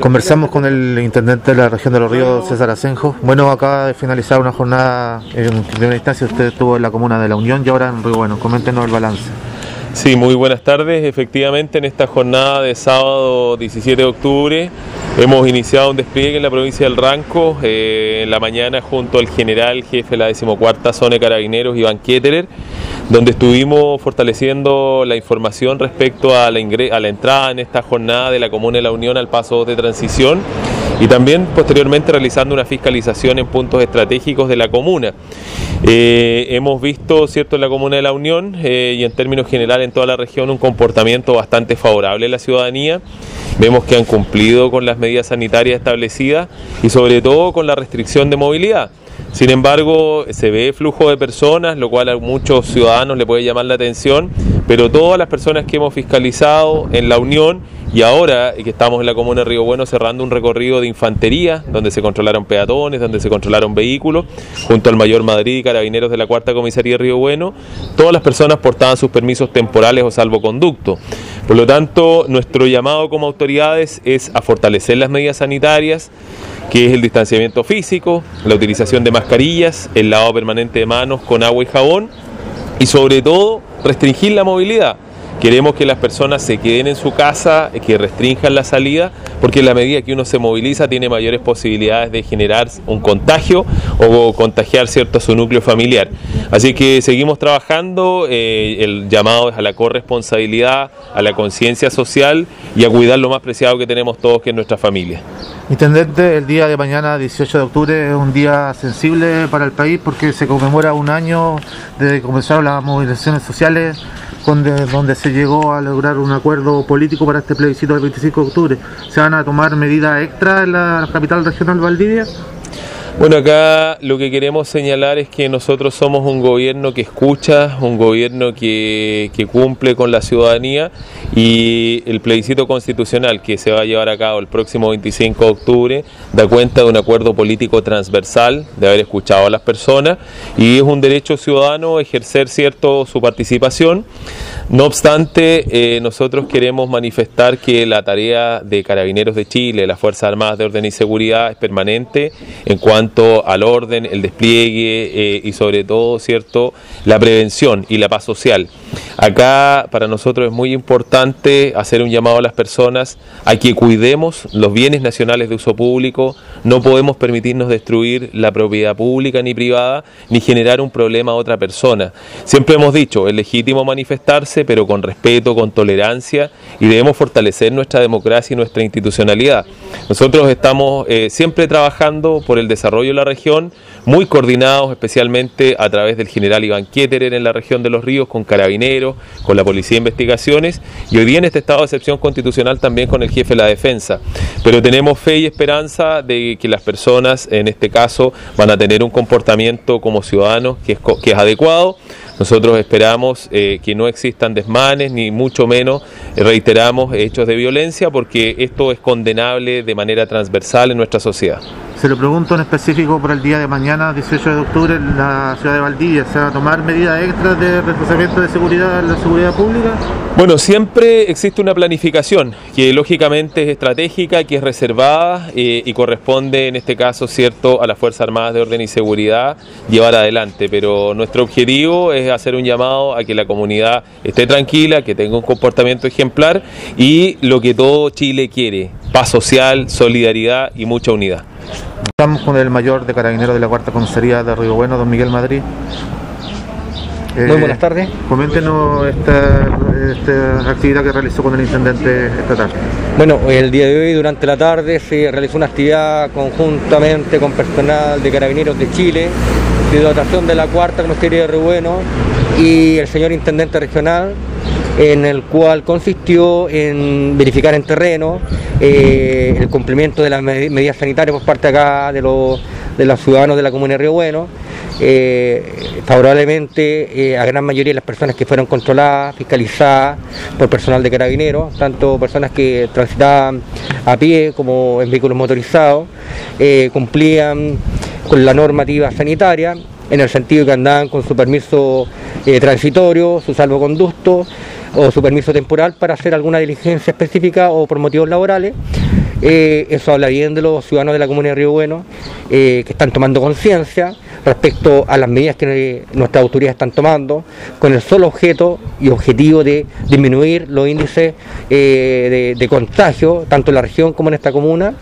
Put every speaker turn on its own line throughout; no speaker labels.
Conversamos con el intendente de la región de los ríos, César Asenjo. Bueno, acaba de finalizar una jornada en primera instancia, usted estuvo en la comuna de La Unión y ahora en Río Bueno. Coméntenos el balance.
Sí, muy buenas tardes. Efectivamente, en esta jornada de sábado 17 de octubre hemos iniciado un despliegue en la provincia del Ranco. Eh, en la mañana junto al general jefe de la decimocuarta zona de carabineros, Iván Ketterer, donde estuvimos fortaleciendo la información respecto a la, a la entrada en esta jornada de la Comuna de la Unión al paso de transición y también posteriormente realizando una fiscalización en puntos estratégicos de la comuna. Eh, hemos visto, cierto, en la comuna de la Unión eh, y en términos generales en toda la región un comportamiento bastante favorable de la ciudadanía. Vemos que han cumplido con las medidas sanitarias establecidas y sobre todo con la restricción de movilidad. Sin embargo, se ve flujo de personas, lo cual a muchos ciudadanos le puede llamar la atención, pero todas las personas que hemos fiscalizado en la Unión y ahora que estamos en la comuna de Río Bueno cerrando un recorrido de infantería, donde se controlaron peatones, donde se controlaron vehículos, junto al Mayor Madrid y Carabineros de la Cuarta Comisaría de Río Bueno, todas las personas portaban sus permisos temporales o salvoconducto. Por lo tanto, nuestro llamado como autoridades es a fortalecer las medidas sanitarias, que es el distanciamiento físico, la utilización de mascarillas, el lavado permanente de manos con agua y jabón y sobre todo restringir la movilidad. Queremos que las personas se queden en su casa, que restrinjan la salida, porque en la medida que uno se moviliza tiene mayores posibilidades de generar un contagio o contagiar cierto su núcleo familiar. Así que seguimos trabajando, eh, el llamado es a la corresponsabilidad, a la conciencia social y a cuidar lo más preciado que tenemos todos, que es nuestra familia.
Intendente, el día de mañana, 18 de octubre, es un día sensible para el país porque se conmemora un año desde que comenzaron las movilizaciones sociales donde, se llegó a lograr un acuerdo político para este plebiscito del 25 de octubre. ¿Se van a tomar medidas extra en la capital regional Valdivia?
Bueno, acá lo que queremos señalar es que nosotros somos un gobierno que escucha, un gobierno que, cumple con la ciudadanía y el plebiscito constitucional que se va a llevar a cabo el próximo 25 de octubre da cuenta de un acuerdo político transversal, de haber escuchado a las personas y es un derecho ciudadano ejercer cierto su participación. No obstante, eh, nosotros queremos manifestar que la tarea de Carabineros de Chile, las Fuerzas Armadas de Orden y Seguridad es permanente en cuanto al orden, el despliegue eh, y sobre todo, ¿cierto?, la prevención y la paz social. Acá para nosotros es muy importante hacer un llamado a las personas a que cuidemos los bienes nacionales de uso público, no podemos permitirnos destruir la propiedad pública ni privada, ni generar un problema a otra persona. Siempre hemos dicho, es legítimo manifestarse, pero con respeto, con tolerancia, y debemos fortalecer nuestra democracia y nuestra institucionalidad. Nosotros estamos eh, siempre trabajando por el desarrollo de la región, muy coordinados especialmente a través del general Iván Kieterer en la región de los ríos, con carabineros, con la Policía de Investigaciones y hoy día en este estado de excepción constitucional también con el jefe de la defensa. Pero tenemos fe y esperanza de que las personas en este caso van a tener un comportamiento como ciudadanos que es, que es adecuado. Nosotros esperamos eh, que no existan desmanes, ni mucho menos eh, reiteramos hechos de violencia, porque esto es condenable de manera transversal en nuestra sociedad.
Se lo pregunto en específico por el día de mañana, 18 de octubre, en la ciudad de Valdivia. ¿Se va a tomar medidas extras de reforzamiento de seguridad en la seguridad pública?
Bueno, siempre existe una planificación que lógicamente es estratégica, que es reservada eh, y corresponde en este caso, cierto, a las Fuerzas Armadas de Orden y Seguridad llevar adelante. Pero nuestro objetivo es hacer un llamado a que la comunidad esté tranquila, que tenga un comportamiento ejemplar y lo que todo Chile quiere, paz social, solidaridad y mucha unidad.
Estamos con el mayor de carabineros de la cuarta comisaría de Río Bueno, don Miguel Madrid.
Muy buenas tardes.
Eh, coméntenos esta, actividad que realizó con el intendente esta tarde.
Bueno, el día de hoy, durante la tarde, se realizó una actividad conjuntamente con personal de Carabineros de Chile, de de la cuarta comisaría de Río Bueno y el señor intendente regional, en el cual consistió en verificar en terreno eh, el cumplimiento de las medidas sanitarias por parte acá de los, de los ciudadanos de la Comuna de Río Bueno, eh, favorablemente eh, a gran mayoría de las personas que fueron controladas, fiscalizadas por personal de carabineros, tanto personas que transitaban a pie como en vehículos motorizados, cumplían con la normativa sanitaria en el sentido que andaban con su permiso transitorio, su salvoconducto o su permiso temporal para hacer alguna diligencia específica o por motivos laborales Eh, eso habla bien de los ciudadanos de la comuna de Río Bueno, eh, que están tomando conciencia respecto a las medidas que nuestras autoridades están tomando, con el solo objeto y objetivo de disminuir los índices de, contagio, tanto en la región como en esta comuna.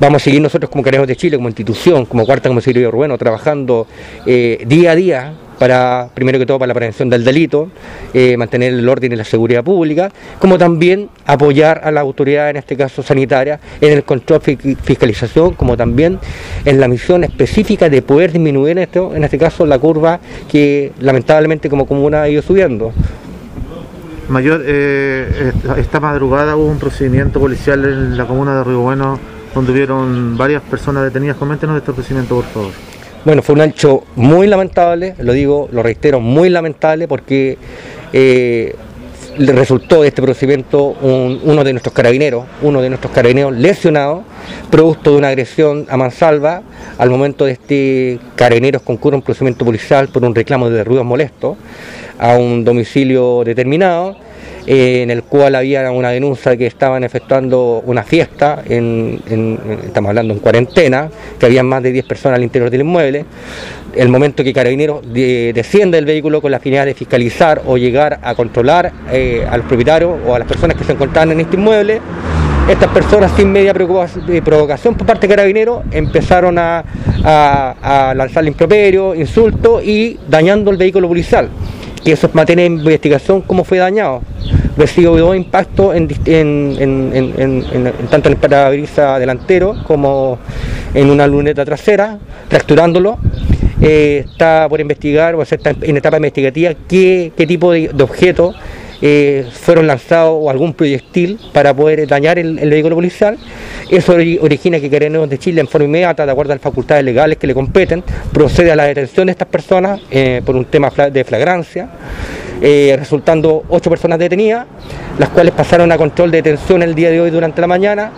Vamos a seguir nosotros como Carabineros de Chile, como institución, como Cuarta Comisaría Urbano, trabajando eh, día a día para, primero que todo, para la prevención del delito, eh, mantener el orden y la seguridad pública, como también apoyar a la autoridad, en este caso sanitaria, en el control fiscalización, como también en la misión específica de poder disminuir esto, en este caso la curva que lamentablemente como comuna ha ido subiendo.
Mayor, eh, esta madrugada hubo un procedimiento policial en la comuna de Río Bueno donde hubieron varias personas detenidas. Coméntenos de este procedimiento, por favor.
Bueno, fue un hecho muy lamentable, lo digo, lo reitero, muy lamentable porque eh, resultó de este procedimiento uno de nuestros carabineros, uno de nuestros carabineros lesionado, producto de una agresión a mansalva. Al momento de este carabineros concurre un procedimiento policial por un reclamo de ruidos molestos a un domicilio determinado eh, en el cual había una denuncia de que estaban efectuando una fiesta, estamos hablando en cuarentena, que había más de 10 personas al interior del inmueble. El momento que Carabineros desciende del vehículo con la finalidad de fiscalizar o llegar a controlar eh, al propietario o a las personas que se encontraban en este inmueble, estas personas sin media provocación por parte de Carabineros empezaron a, a, a lanzar improperio, insultos y dañando el vehículo policial y eso de investigación cómo fue dañado. Recibió dos impactos en, tanto en el parabrisas delantero como en una luneta trasera, fracturándolo. Eh, está por investigar, o está en etapa investigativa, qué, tipo de, de objeto eh, fueron lanzados o algún proyectil para poder dañar el, vehículo policial. Eso origina que Carabineros de Chile en forma inmediata, de acuerdo a las facultades legales que le competen, procede a la detención de estas personas eh, por un tema de flagrancia. Eh, resultando ocho personas detenidas, las cuales pasaron a control de detención el día de hoy durante la mañana,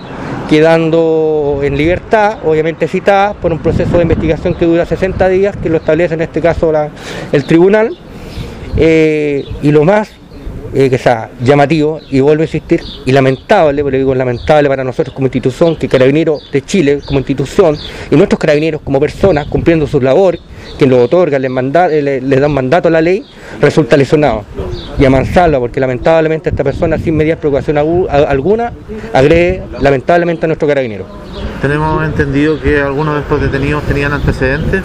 quedando en libertad, obviamente citadas por un proceso de investigación que dura 60 días, que lo establece en este caso el tribunal. y lo más eh, que sea llamativo y vuelvo a insistir, y lamentable, pero digo lamentable para nosotros como institución, que Carabineros de Chile como institución y nuestros carabineros como personas cumpliendo su labor, que lo otorga, les, manda, eh, les, dan mandato a la ley, resulta lesionado. Y a porque lamentablemente esta persona sin medidas de preocupación alguna agrede lamentablemente a nuestro carabinero.
Tenemos entendido que algunos de estos detenidos tenían antecedentes.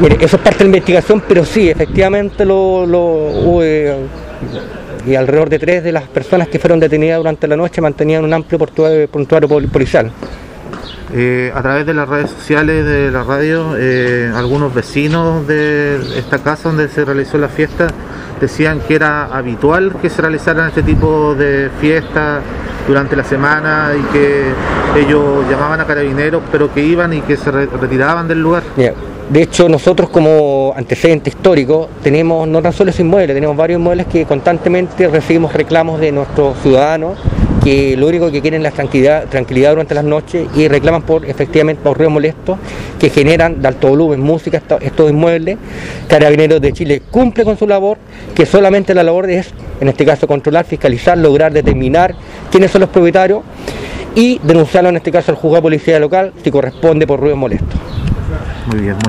Mire, eso es parte de la investigación, pero sí, efectivamente lo, lo eh, y alrededor de tres de las personas que fueron detenidas durante la noche mantenían un amplio prontuario policial.
Eh, a través de las redes sociales de la radio, eh, algunos vecinos de esta casa donde se realizó la fiesta decían que era habitual que se realizaran este tipo de fiestas durante la semana y que ellos llamaban a carabineros pero que iban y que se retiraban del lugar.
De hecho, nosotros como antecedente histórico tenemos no tan solo ese inmueble, tenemos varios inmuebles que constantemente recibimos reclamos de nuestros ciudadanos que lo único que quieren es la tranquilidad, tranquilidad durante las noches y reclaman por efectivamente por ruidos molestos que generan de alto volumen música estos inmuebles. Carabineros de Chile cumple con su labor, que solamente la labor es, en este caso, controlar, fiscalizar, lograr determinar quiénes son los propietarios y denunciarlo en este caso al juzgado de policía local si corresponde por ruidos molestos.
Muy bien.